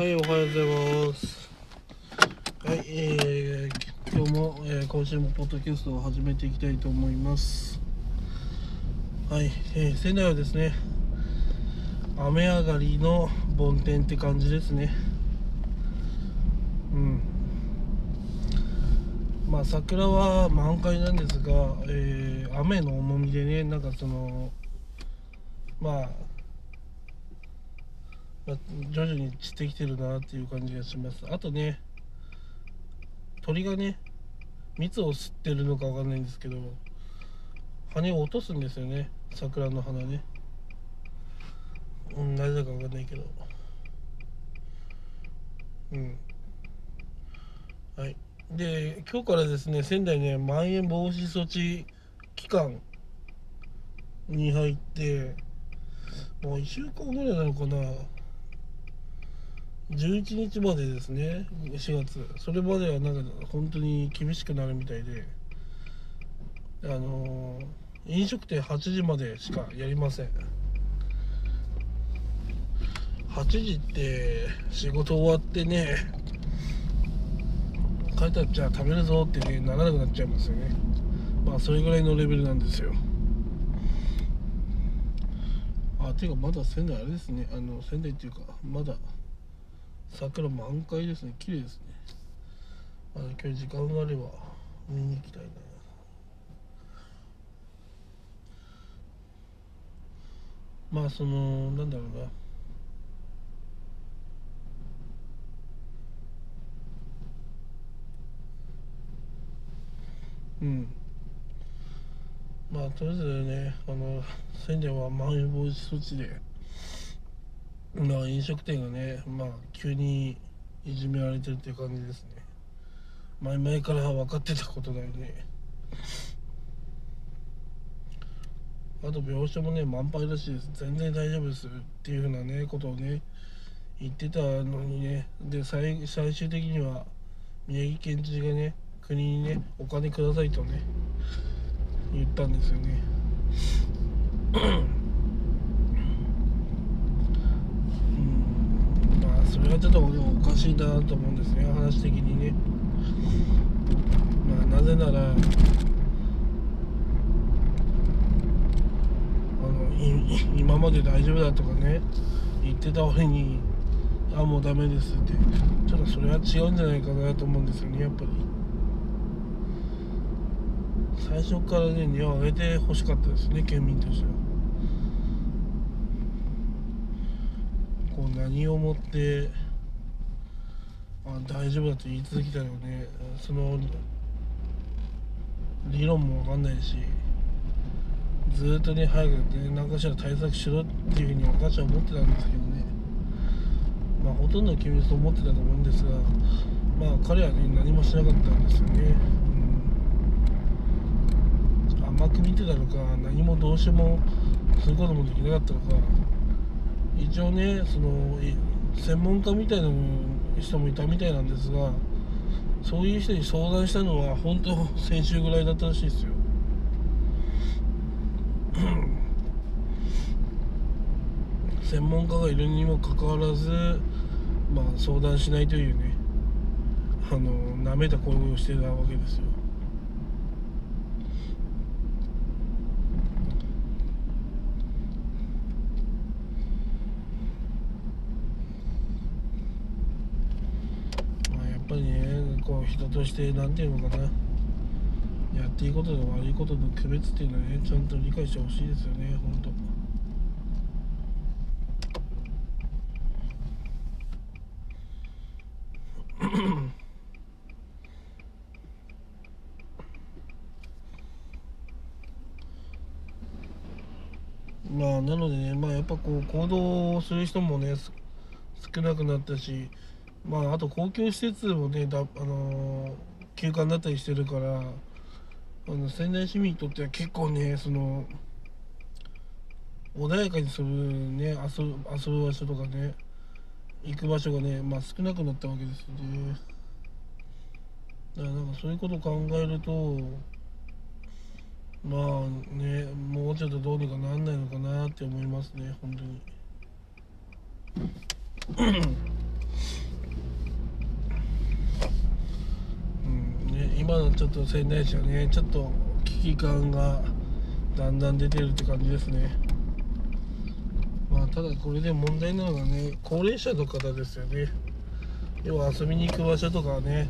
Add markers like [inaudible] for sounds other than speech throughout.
はい、おはようございます。はい、えー、今日も、えー今週もポッドキャストを始めていきたいと思います。はい、えー仙台はですね、雨上がりの梵天って感じですね。うん。まあ桜は満開なんですが、えー雨の重みでね、なんかその、まあ、徐々に散ってきてるなっていう感じがします。あとね鳥がね蜜を吸ってるのかわかんないんですけど羽を落とすんですよね。桜の花ね。うんなぜだかわかんないけど。うん。はい。で今日からですね仙台ねまん延防止措置期間に入ってもう1週間ぐらいなのかな。11日までですね。4月。それまではなんか本当に厳しくなるみたいで。あのー飲食店8時までしかやりません。8時って仕事終わってね帰ったらじゃあ食べるぞってねならなくなっちゃいますよね。まあそれぐらいのレベルなんですよ。あていうかまだ仙台あれですね。あの仙台っていうかまだ桜満開ですね。綺麗ですね。まだ今日時間があれば見に行きたいな。まあそのなんだろうな。うん。まあとりあえずね。あの仙台はまん延防止措置で。まあ飲食店がねまあ急にいじめられてるっていう感じですね。前々から分かってたことだよね。あと病床もね満杯らし全然大丈夫ですっていうふうなねことをね言ってたのにね。で最最終的には宮城県知事がね国にねお金くださいとね言ったんですよねうんまあそれはちょっとおかしいなと思うんですね。話的にね。まあなぜならあの [laughs] 今まで大丈夫だとかね言ってた俺にあもうダメですってちょっとそれは違うんじゃないかなと思うんですよねやっぱり。最初からね荷を上げてほしかったですね県民としては。こう何をもってあ大丈夫だと言い続けたらね。その理論も分かんないしずっとね早くね何かしら対策しろっていうふうに私は思ってたんですけどね。まあほとんどの県民そう思ってたと思うんですがまあ彼はね何もしなかったんですよね、うん、甘く見てたのか何もどうしてもすることもできなかったのか一応ねその専門家みたいな人もいたみたいなんですがそういう人に相談したのは本当先週ぐらいだったらしいですよ。[clears throat] 専門家がいるにもかかわらず、まあ、相談しないというねあの舐めた行為をしてたわけですよまあやっぱりねこう人としてなんていうのかな。やっていいことと悪いことの区別っていうのはねちゃんと理解してほしいですよね本当。[coughs] まあなのでねまあやっぱこう行動する人もね少なくなったしまああと公共施設もねだあの休館だったりしてるからあの仙台市民にとっては結構ねその穏やかにするね遊ぶ遊ぶ場所とかね行く場所がねまあ少なくなったわけですよね。だからなんかそういうことを考えるとまあねもうちょっとどうにかなんないのかなって思いますね本当に。今のちょっと仙台市はねちょっと危機感がだんだん出てるって感じですね。まあただこれで問題なのがね高齢者の方ですよね。要は遊びに行く場所とかね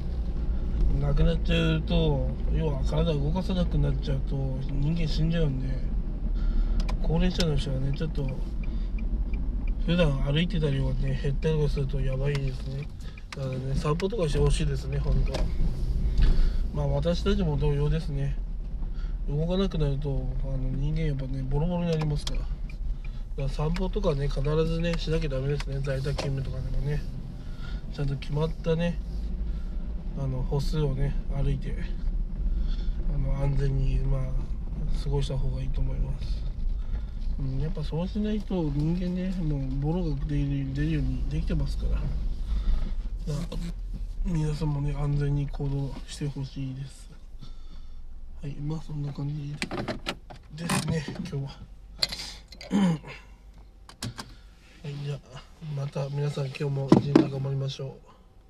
なくなっちゃうと要は体動かさなくなっちゃうと人間死んじゃうんで高齢者の人はねちょっと普段歩いてた量がね減ったりとかするとやばいですね。だからね散歩とかしてほしいですね本当まあ私たちも同様ですね。動かなくなるとあの人間やっぱねボロボロになりますから。から散歩とかね必ずねしなきゃダメですね。在宅勤務とかでもね。ちゃんと決まったねあの歩数をね歩いてあの安全にまあ過ごした方がいいと思います、うん、やっぱそうしないと人間ねもうボロが出るようにできてますから。だから皆さんもね安全に行動してほしいです。はいまあそんな感じですね今日は。はいじゃあまた皆さん今日も一日頑張りましょう。